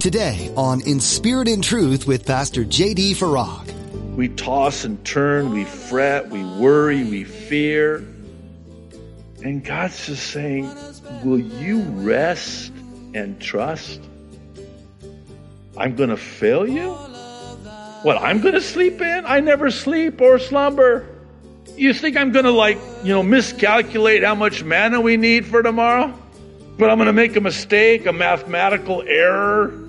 Today on In Spirit and Truth with Pastor J.D. Farag. We toss and turn, we fret, we worry, we fear. And God's just saying, Will you rest and trust? I'm going to fail you? What, I'm going to sleep in? I never sleep or slumber. You think I'm going to, like, you know, miscalculate how much manna we need for tomorrow? But I'm going to make a mistake, a mathematical error?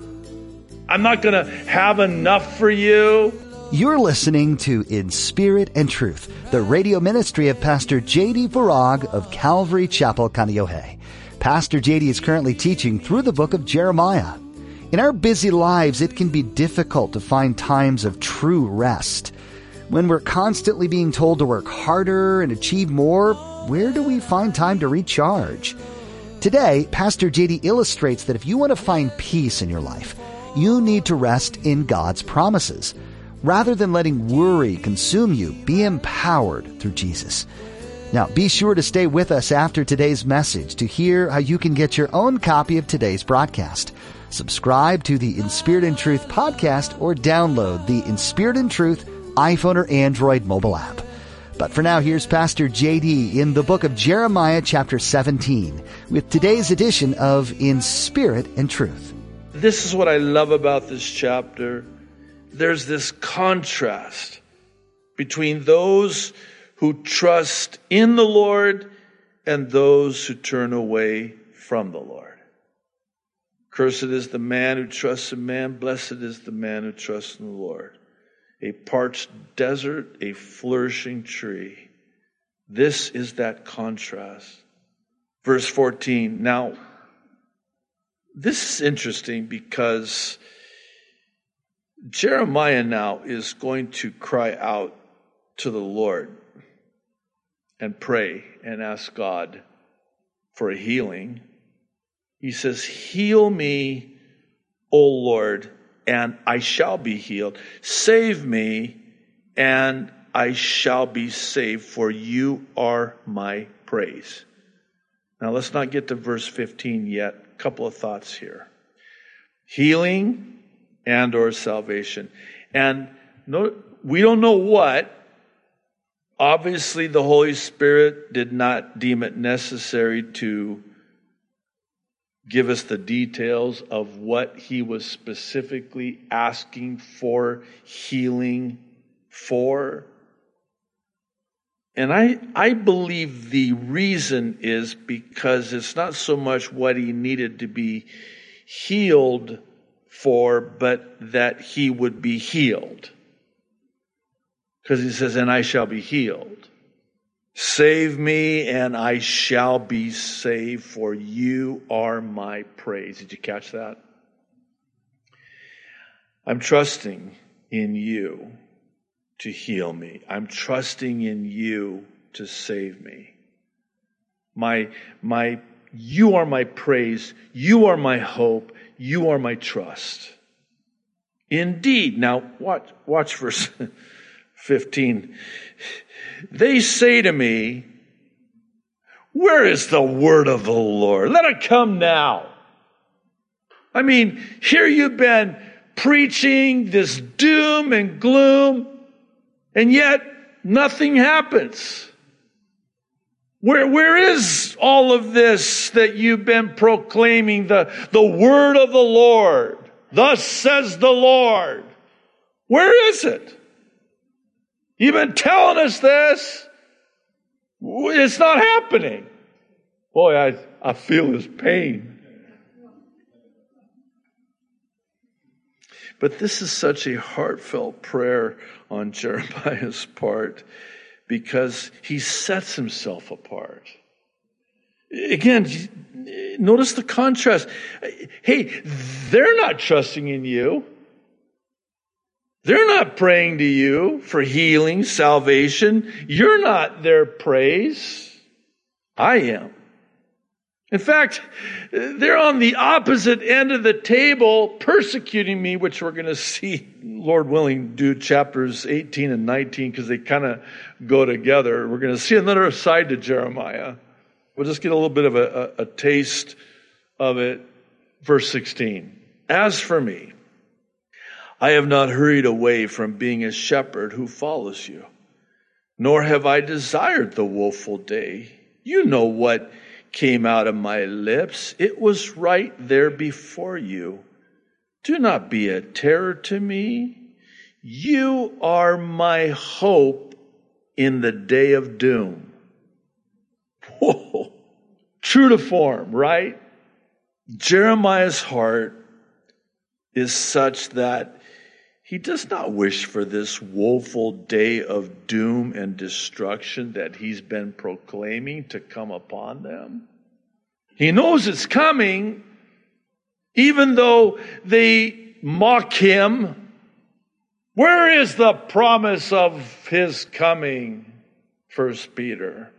I'm not going to have enough for you? You're listening to In Spirit and Truth, the radio ministry of Pastor J.D. Farag of Calvary Chapel, Kaneohe. Pastor J.D. is currently teaching through the book of Jeremiah. In our busy lives, it can be difficult to find times of true rest. When we're constantly being told to work harder and achieve more, where do we find time to recharge? Today, Pastor JD illustrates that if you want to find peace in your life, you need to rest in God's promises. Rather than letting worry consume you, be empowered through Jesus. Now, be sure to stay with us after today's message to hear how you can get your own copy of today's broadcast. Subscribe to the In Spirit and Truth podcast or download the In Spirit and Truth iPhone or Android mobile app. But for now, here's Pastor JD in the book of Jeremiah, chapter 17, with today's edition of In Spirit and Truth. This is what I love about this chapter. There's this contrast between those who trust in the Lord and those who turn away from the Lord. Cursed is the man who trusts in man, blessed is the man who trusts in the Lord. A parched desert, a flourishing tree. This is that contrast. Verse 14. Now, this is interesting because Jeremiah now is going to cry out to the Lord and pray and ask God for a healing. He says, Heal me, O Lord, and I shall be healed. Save me, and I shall be saved, for you are my praise. Now let's not get to verse 15 yet. Couple of thoughts here. Healing and or salvation. And no, we don't know what. Obviously, the Holy Spirit did not deem it necessary to give us the details of what he was specifically asking for healing for. And I, I believe the reason is because it's not so much what he needed to be healed for, but that he would be healed. Because he says, and I shall be healed. Save me and I shall be saved, for you are my praise. Did you catch that? I'm trusting in you to heal me. I'm trusting in you to save me. My, my, you are my praise. You are my hope. You are my trust. Indeed. Now watch, watch verse 15. They say to me, Where is the word of the Lord? Let it come now. I mean, here you've been preaching this doom and gloom, and yet nothing happens. Where, where is all of this that you've been proclaiming? The, the word of the Lord. Thus says the Lord. Where is it? You've been telling us this. It's not happening. Boy, I, I feel his pain. But this is such a heartfelt prayer on Jeremiah's part because he sets himself apart. Again, notice the contrast. Hey, they're not trusting in you. They're not praying to you for healing, salvation. You're not their praise. I am. In fact, they're on the opposite end of the table persecuting me, which we're going to see, Lord willing, do chapters 18 and 19 because they kind of go together. We're going to see another side to Jeremiah. We'll just get a little bit of a, a, a taste of it. Verse 16. As for me, I have not hurried away from being a shepherd who follows you, nor have I desired the woeful day. You know what came out of my lips. It was right there before you. Do not be a terror to me. You are my hope in the day of doom. Whoa. True to form, right? Jeremiah's heart is such that he does not wish for this woeful day of doom and destruction that he's been proclaiming to come upon them. He knows it's coming, even though they mock him. Where is the promise of his coming? First Peter.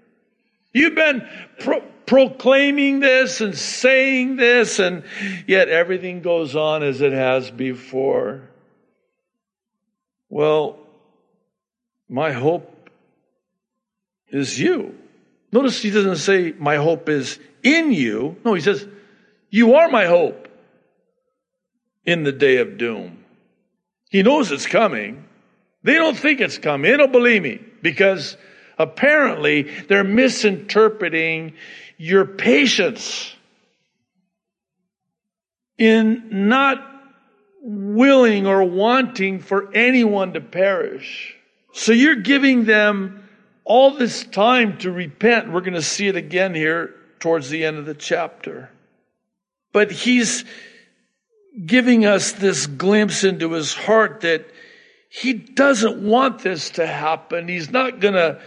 You've been pro- proclaiming this and saying this, and yet everything goes on as it has before. Well, my hope is you. Notice he doesn't say, My hope is in you. No, he says, You are my hope in the day of doom. He knows it's coming. They don't think it's coming. They don't believe me because apparently they're misinterpreting your patience in not willing or wanting for anyone to perish. So you're giving them all this time to repent. We're going to see it again here towards the end of the chapter. But he's giving us this glimpse into his heart that he doesn't want this to happen. He's not going to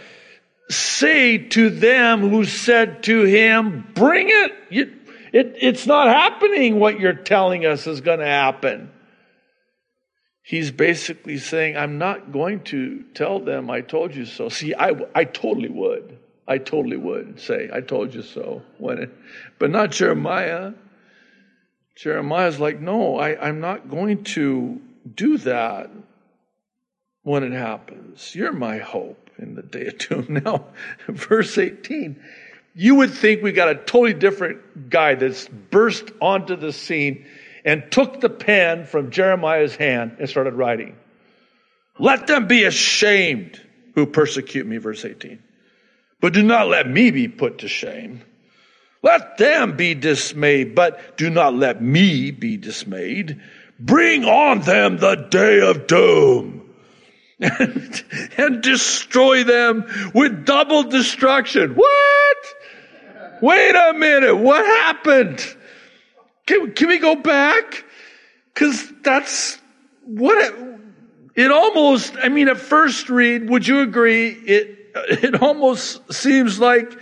say to them who said to him, Bring it. it. It's not happening what you're telling us is going to happen he's basically saying, I'm not going to tell them I told you so. See, I, I totally would. I totally would say, I told you so. When it, but not Jeremiah. Jeremiah's like, no, I, I'm not going to do that when it happens. You're my hope in the day of doom. Now, verse 18. You would think we got a totally different guy that's burst onto the scene and took the pen from Jeremiah's hand and started writing. Let them be ashamed who persecute me, verse 18. But do not let me be put to shame. Let them be dismayed, but do not let me be dismayed. Bring on them the day of doom and, and destroy them with double destruction. What? Wait a minute. What happened? Can, can we go back? Because that's what it, it almost, I mean, at first read, would you agree? It, it almost seems like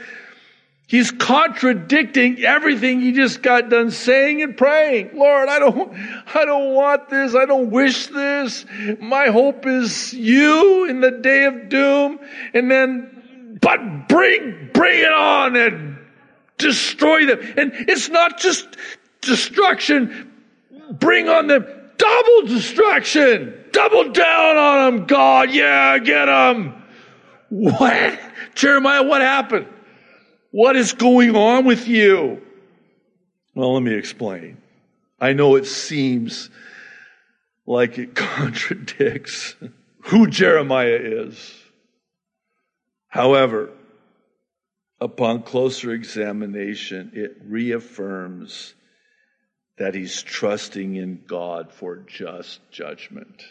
he's contradicting everything he just got done saying and praying. Lord, I don't, I don't want this. I don't wish this. My hope is you in the day of doom. And then, but bring, bring it on and destroy them. And it's not just destruction, bring on them double destruction. Double down on them, God. Yeah, get them. What? Jeremiah, what happened? What is going on with you? Well, let me explain. I know it seems like it contradicts who Jeremiah is. However, upon closer examination, it reaffirms that he's trusting in God for just judgment.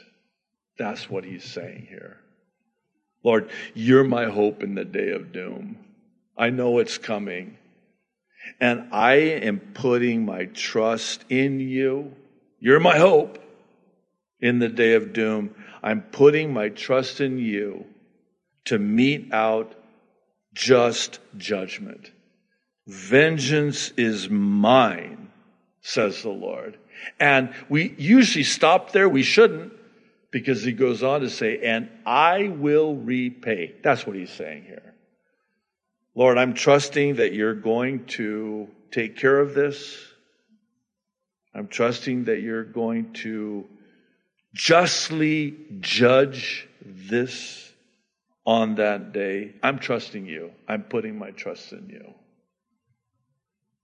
That's what he's saying here. Lord, you're my hope in the day of doom. I know it's coming. And I am putting my trust in you. You're my hope in the day of doom. I'm putting my trust in you to mete out just judgment. Vengeance is mine says the Lord. And we usually stop there. We shouldn't because he goes on to say, and I will repay. That's what he's saying here. Lord, I'm trusting that you're going to take care of this. I'm trusting that you're going to justly judge this on that day. I'm trusting you. I'm putting my trust in you.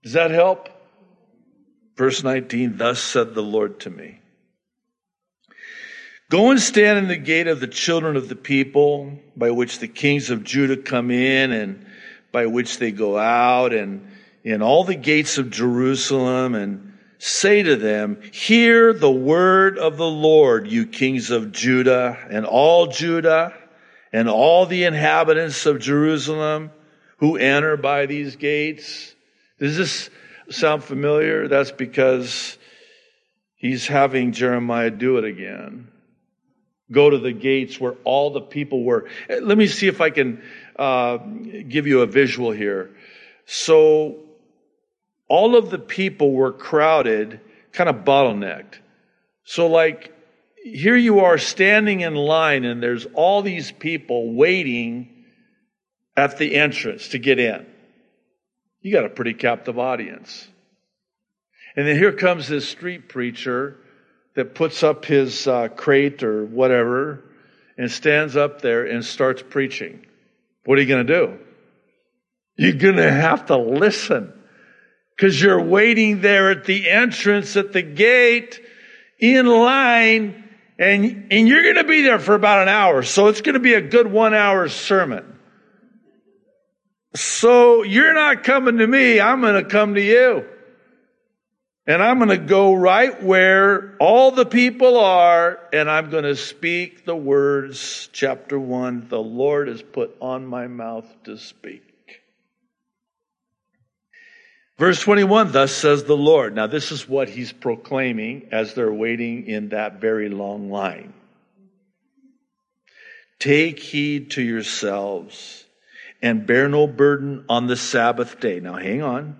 Does that help? Verse 19, thus said the Lord to me. Go and stand in the gate of the children of the people, by which the kings of Judah come in and by which they go out, and in all the gates of Jerusalem, and say to them, Hear the word of the Lord, you kings of Judah, and all Judah, and all the inhabitants of Jerusalem who enter by these gates. This sound familiar? That's because he's having Jeremiah do it again go to the gates where all the people were. Let me see if I can uh, give you a visual here. So, all of the people were crowded, kind of bottlenecked. So, like, here you are standing in line, and there's all these people waiting at the entrance to get in. You got a pretty captive audience. And then here comes this street preacher that puts up his uh, crate or whatever and stands up there and starts preaching. What are you going to do? You're going to have to listen because you're waiting there at the entrance at the gate in line and, and you're going to be there for about an hour. So it's going to be a good one hour sermon. So you're not coming to me. I'm going to come to you. And I'm going to go right where all the people are, and I'm going to speak the words, chapter 1, the Lord has put on my mouth to speak. Verse 21, thus says the Lord. Now, this is what he's proclaiming as they're waiting in that very long line. Take heed to yourselves and bear no burden on the Sabbath day. Now, hang on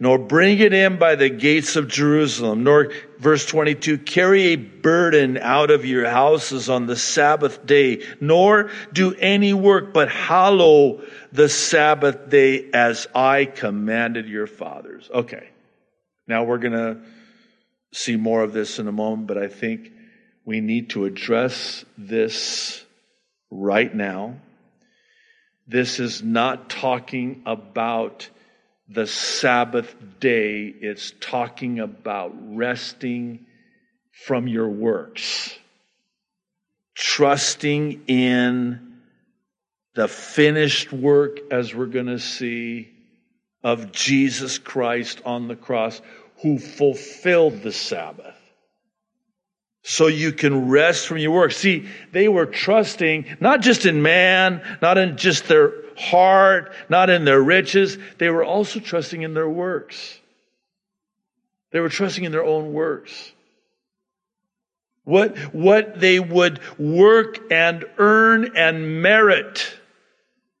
nor bring it in by the gates of Jerusalem, nor, verse 22, carry a burden out of your houses on the Sabbath day, nor do any work, but hallow the Sabbath day as I commanded your fathers. Okay. Now we're going to see more of this in a moment, but I think we need to address this right now. This is not talking about the Sabbath day, it's talking about resting from your works, trusting in the finished work, as we're going to see, of Jesus Christ on the cross, who fulfilled the Sabbath. So you can rest from your work. See, they were trusting not just in man, not in just their heart, not in their riches. They were also trusting in their works. They were trusting in their own works. What, what they would work and earn and merit.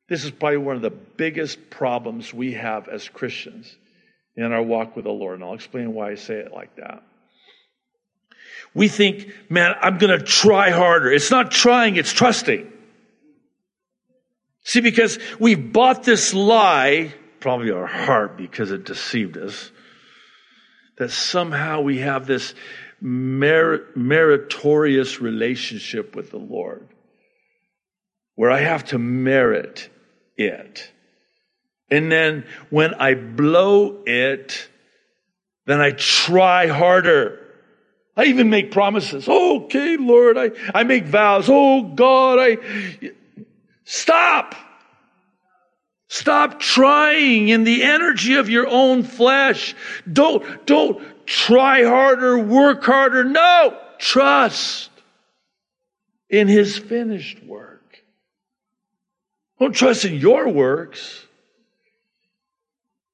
This is probably one of the biggest problems we have as Christians in our walk with the Lord. And I'll explain why I say it like that. We think, man, I'm going to try harder. It's not trying, it's trusting. See, because we've bought this lie, probably our heart because it deceived us, that somehow we have this merit, meritorious relationship with the Lord where I have to merit it. And then when I blow it, then I try harder. I even make promises. Okay, Lord, I, I make vows. Oh God, I, Stop! Stop trying in the energy of your own flesh. Don't, don't try harder, work harder. No! Trust in His finished work. Don't trust in your works.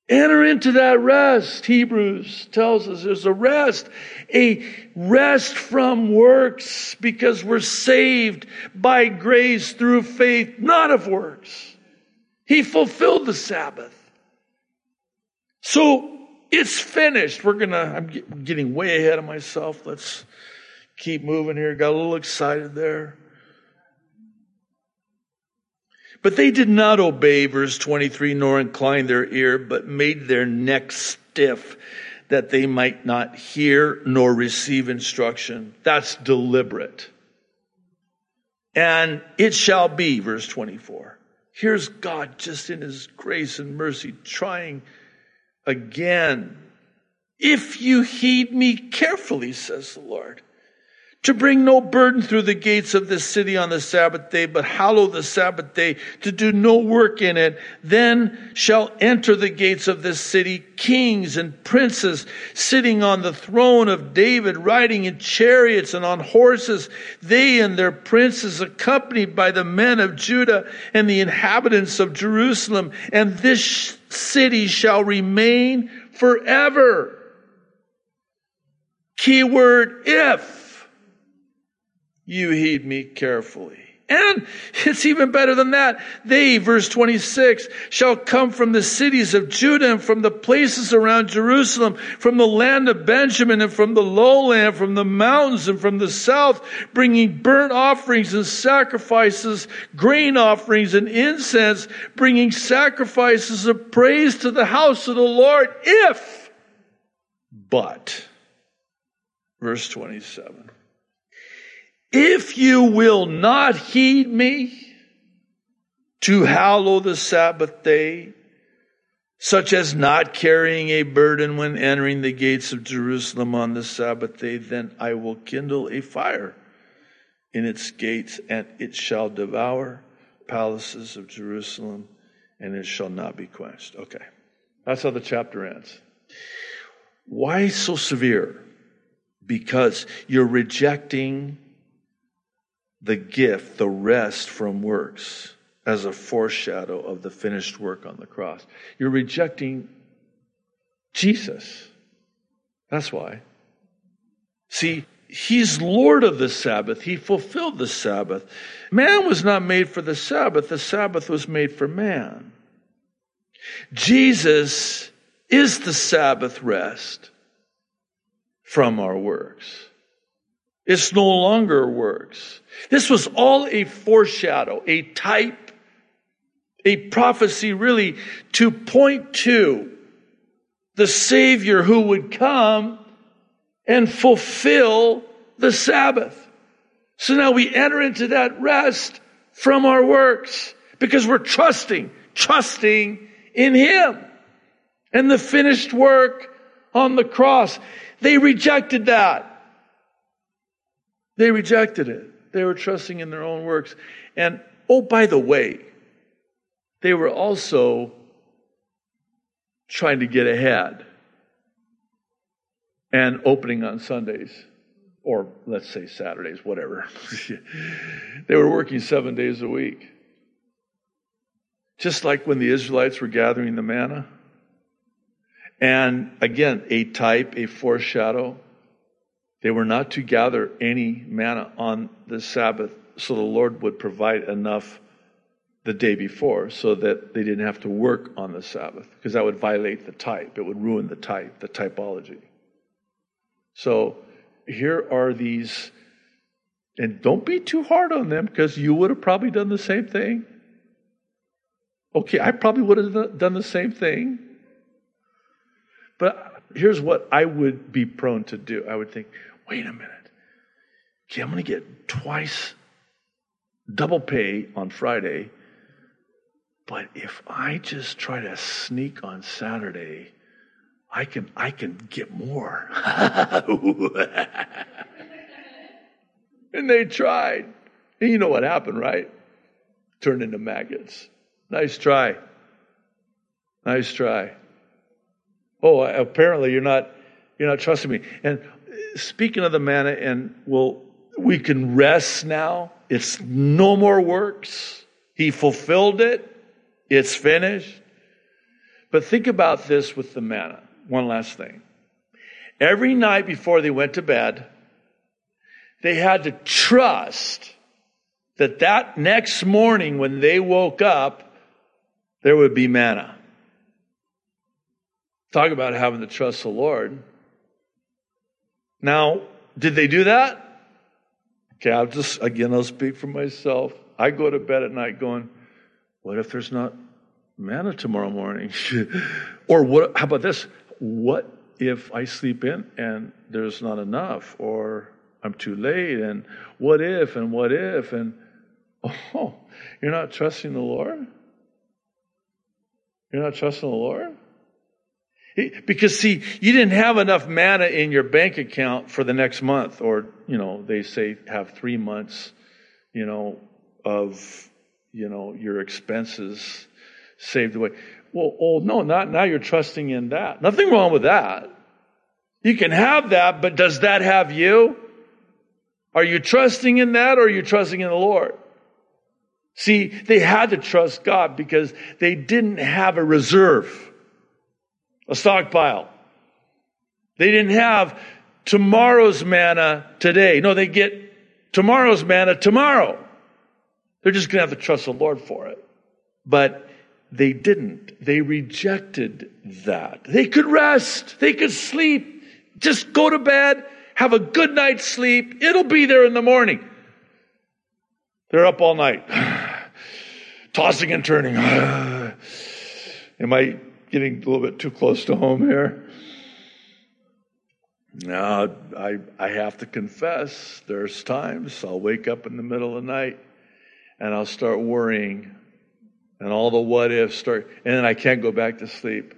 Enter into that rest. Hebrews tells us there's a rest, a rest from works because we're saved by grace through faith, not of works. He fulfilled the Sabbath. So it's finished. We're gonna, I'm getting way ahead of myself. Let's keep moving here. Got a little excited there. But they did not obey, verse 23, nor incline their ear, but made their neck stiff that they might not hear nor receive instruction. That's deliberate. And it shall be, verse 24. Here's God just in his grace and mercy trying again if you heed me carefully, says the Lord to bring no burden through the gates of this city on the Sabbath day, but hallow the Sabbath day, to do no work in it. Then shall enter the gates of this city kings and princes sitting on the throne of David, riding in chariots and on horses, they and their princes accompanied by the men of Judah and the inhabitants of Jerusalem. And this city shall remain forever. Keyword if you heed me carefully. And it's even better than that. They, verse 26, shall come from the cities of Judah and from the places around Jerusalem, from the land of Benjamin and from the lowland, from the mountains and from the south, bringing burnt offerings and sacrifices, grain offerings and incense, bringing sacrifices of praise to the house of the Lord, if, but, verse 27 if you will not heed me to hallow the Sabbath day, such as not carrying a burden when entering the gates of Jerusalem on the Sabbath day, then I will kindle a fire in its gates, and it shall devour palaces of Jerusalem, and it shall not be quenched. Okay. That's how the chapter ends. Why so severe? Because you're rejecting the gift, the rest from works, as a foreshadow of the finished work on the cross. You're rejecting Jesus. That's why. See, He's Lord of the Sabbath. He fulfilled the Sabbath. Man was not made for the Sabbath, the Sabbath was made for man. Jesus is the Sabbath rest from our works. It's no longer works. This was all a foreshadow, a type, a prophecy really to point to the Savior who would come and fulfill the Sabbath. So now we enter into that rest from our works because we're trusting, trusting in Him and the finished work on the cross. They rejected that. They rejected it. They were trusting in their own works. And oh, by the way, they were also trying to get ahead and opening on Sundays, or let's say Saturdays, whatever. they were working seven days a week. Just like when the Israelites were gathering the manna. And again, a type, a foreshadow they were not to gather any manna on the Sabbath so the Lord would provide enough the day before so that they didn't have to work on the Sabbath because that would violate the type. It would ruin the type, the typology. So here are these, and don't be too hard on them because you would have probably done the same thing. Okay, I probably would have done the same thing. But here's what I would be prone to do I would think, wait a minute. Okay, I'm going to get twice double pay on Friday, but if I just try to sneak on Saturday, I can I can get more. and they tried. And you know what happened, right? Turned into maggots. Nice try. Nice try. Oh, apparently you're not you're not trusting me. And speaking of the manna, and well, we can rest now. It's no more works. He fulfilled it. It's finished. But think about this with the manna. One last thing. Every night before they went to bed, they had to trust that that next morning when they woke up, there would be manna. Talk about having to trust the Lord. Now, did they do that? Okay, I'll just, again, I'll speak for myself. I go to bed at night going, what if there's not manna tomorrow morning? or what, how about this? What if I sleep in and there's not enough? Or I'm too late? And what if? And what if? And, oh, you're not trusting the Lord? You're not trusting the Lord? Because see, you didn't have enough manna in your bank account for the next month, or, you know, they say have three months, you know, of, you know, your expenses saved away. Well, oh no, not now you're trusting in that. Nothing wrong with that. You can have that, but does that have you? Are you trusting in that or are you trusting in the Lord? See, they had to trust God because they didn't have a reserve a stockpile. They didn't have tomorrow's manna today. No, they get tomorrow's manna tomorrow. They're just going to have to trust the Lord for it. But they didn't. They rejected that. They could rest. They could sleep. Just go to bed, have a good night's sleep. It'll be there in the morning. They're up all night, tossing and turning. Am I getting a little bit too close to home here. Now, I, I have to confess, there's times I'll wake up in the middle of the night and I'll start worrying and all the what ifs start, and then I can't go back to sleep.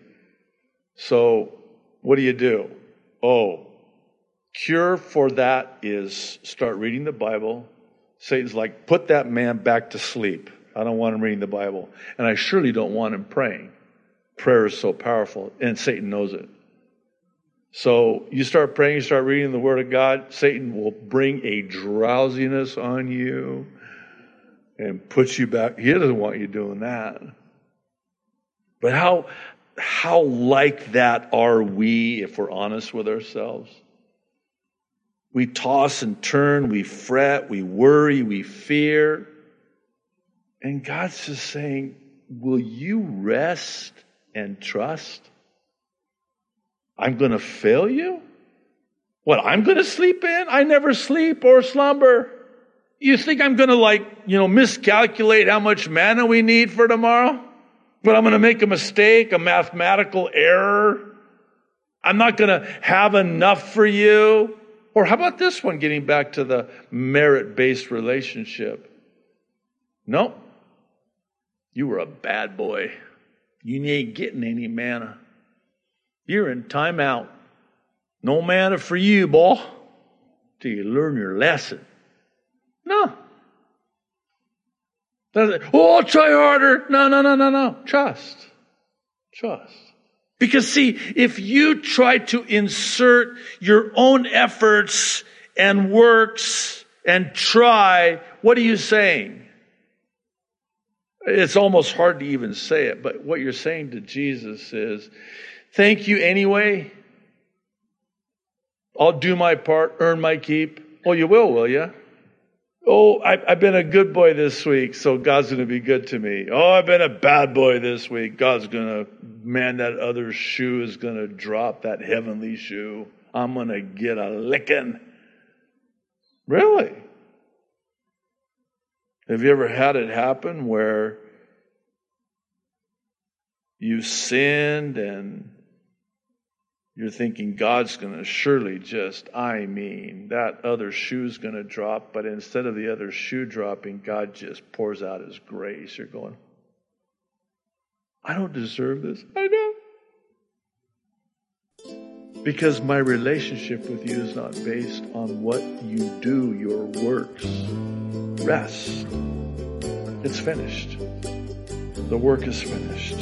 So, what do you do? Oh, cure for that is start reading the Bible. Satan's like, put that man back to sleep. I don't want him reading the Bible. And I surely don't want him praying. Prayer is so powerful, and Satan knows it. So you start praying, you start reading the Word of God, Satan will bring a drowsiness on you and put you back. He doesn't want you doing that. But how, how like that are we if we're honest with ourselves? We toss and turn, we fret, we worry, we fear. And God's just saying, Will you rest and trust? I'm going to fail you? What, I'm going to sleep in? I never sleep or slumber. You think I'm going to like, you know, miscalculate how much manna we need for tomorrow? But I'm going to make a mistake, a mathematical error. I'm not going to have enough for you. Or how about this one, getting back to the merit based relationship? No, you were a bad boy. You ain't getting any manna. You're in timeout. No manna for you, boy, till you learn your lesson. No. Oh, I'll try harder. No, no, no, no, no. Trust. Trust. Because see, if you try to insert your own efforts and works and try, what are you saying? It's almost hard to even say it, but what you're saying to Jesus is, thank you anyway. I'll do my part, earn my keep. Well, you will, will you? Oh, I, have been a good boy this week, so God's going to be good to me. Oh, I've been a bad boy this week. God's going to, man, that other shoe is going to drop, that heavenly shoe. I'm going to get a licking. Really? Have you ever had it happen where you sinned and you're thinking God's going to surely just, I mean, that other shoe's going to drop, but instead of the other shoe dropping, God just pours out His grace. You're going, I don't deserve this. I know. Because my relationship with you is not based on what you do, your works. Rest. It's finished. The work is finished.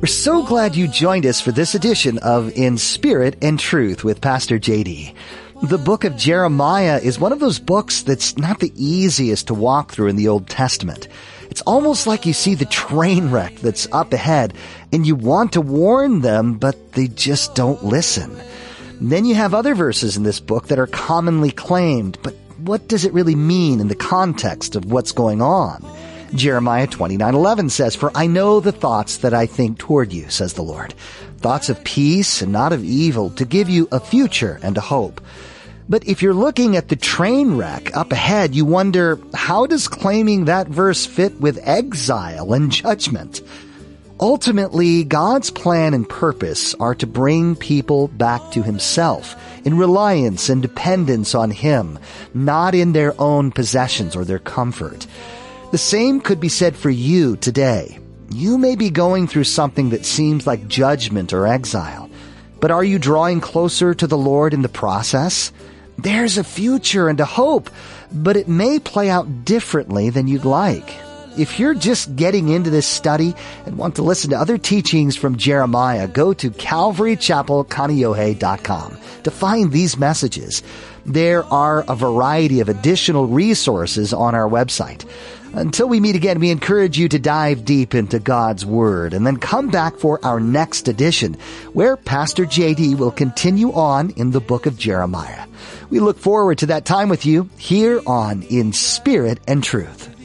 We're so glad you joined us for this edition of In Spirit and Truth with Pastor JD. The book of Jeremiah is one of those books that's not the easiest to walk through in the Old Testament. It's almost like you see the train wreck that's up ahead and you want to warn them, but they just don't listen. Then you have other verses in this book that are commonly claimed, but what does it really mean in the context of what's going on? Jeremiah 29:11 says, "For I know the thoughts that I think toward you," says the Lord, "thoughts of peace and not of evil, to give you a future and a hope." But if you're looking at the train wreck up ahead, you wonder, how does claiming that verse fit with exile and judgment? Ultimately, God's plan and purpose are to bring people back to Himself in reliance and dependence on Him, not in their own possessions or their comfort. The same could be said for you today. You may be going through something that seems like judgment or exile, but are you drawing closer to the Lord in the process? There's a future and a hope, but it may play out differently than you'd like. If you're just getting into this study and want to listen to other teachings from Jeremiah, go to calvarychapelkaneohe.com to find these messages. There are a variety of additional resources on our website. Until we meet again, we encourage you to dive deep into God's Word and then come back for our next edition, where Pastor JD will continue on in the book of Jeremiah. We look forward to that time with you here on In Spirit and Truth.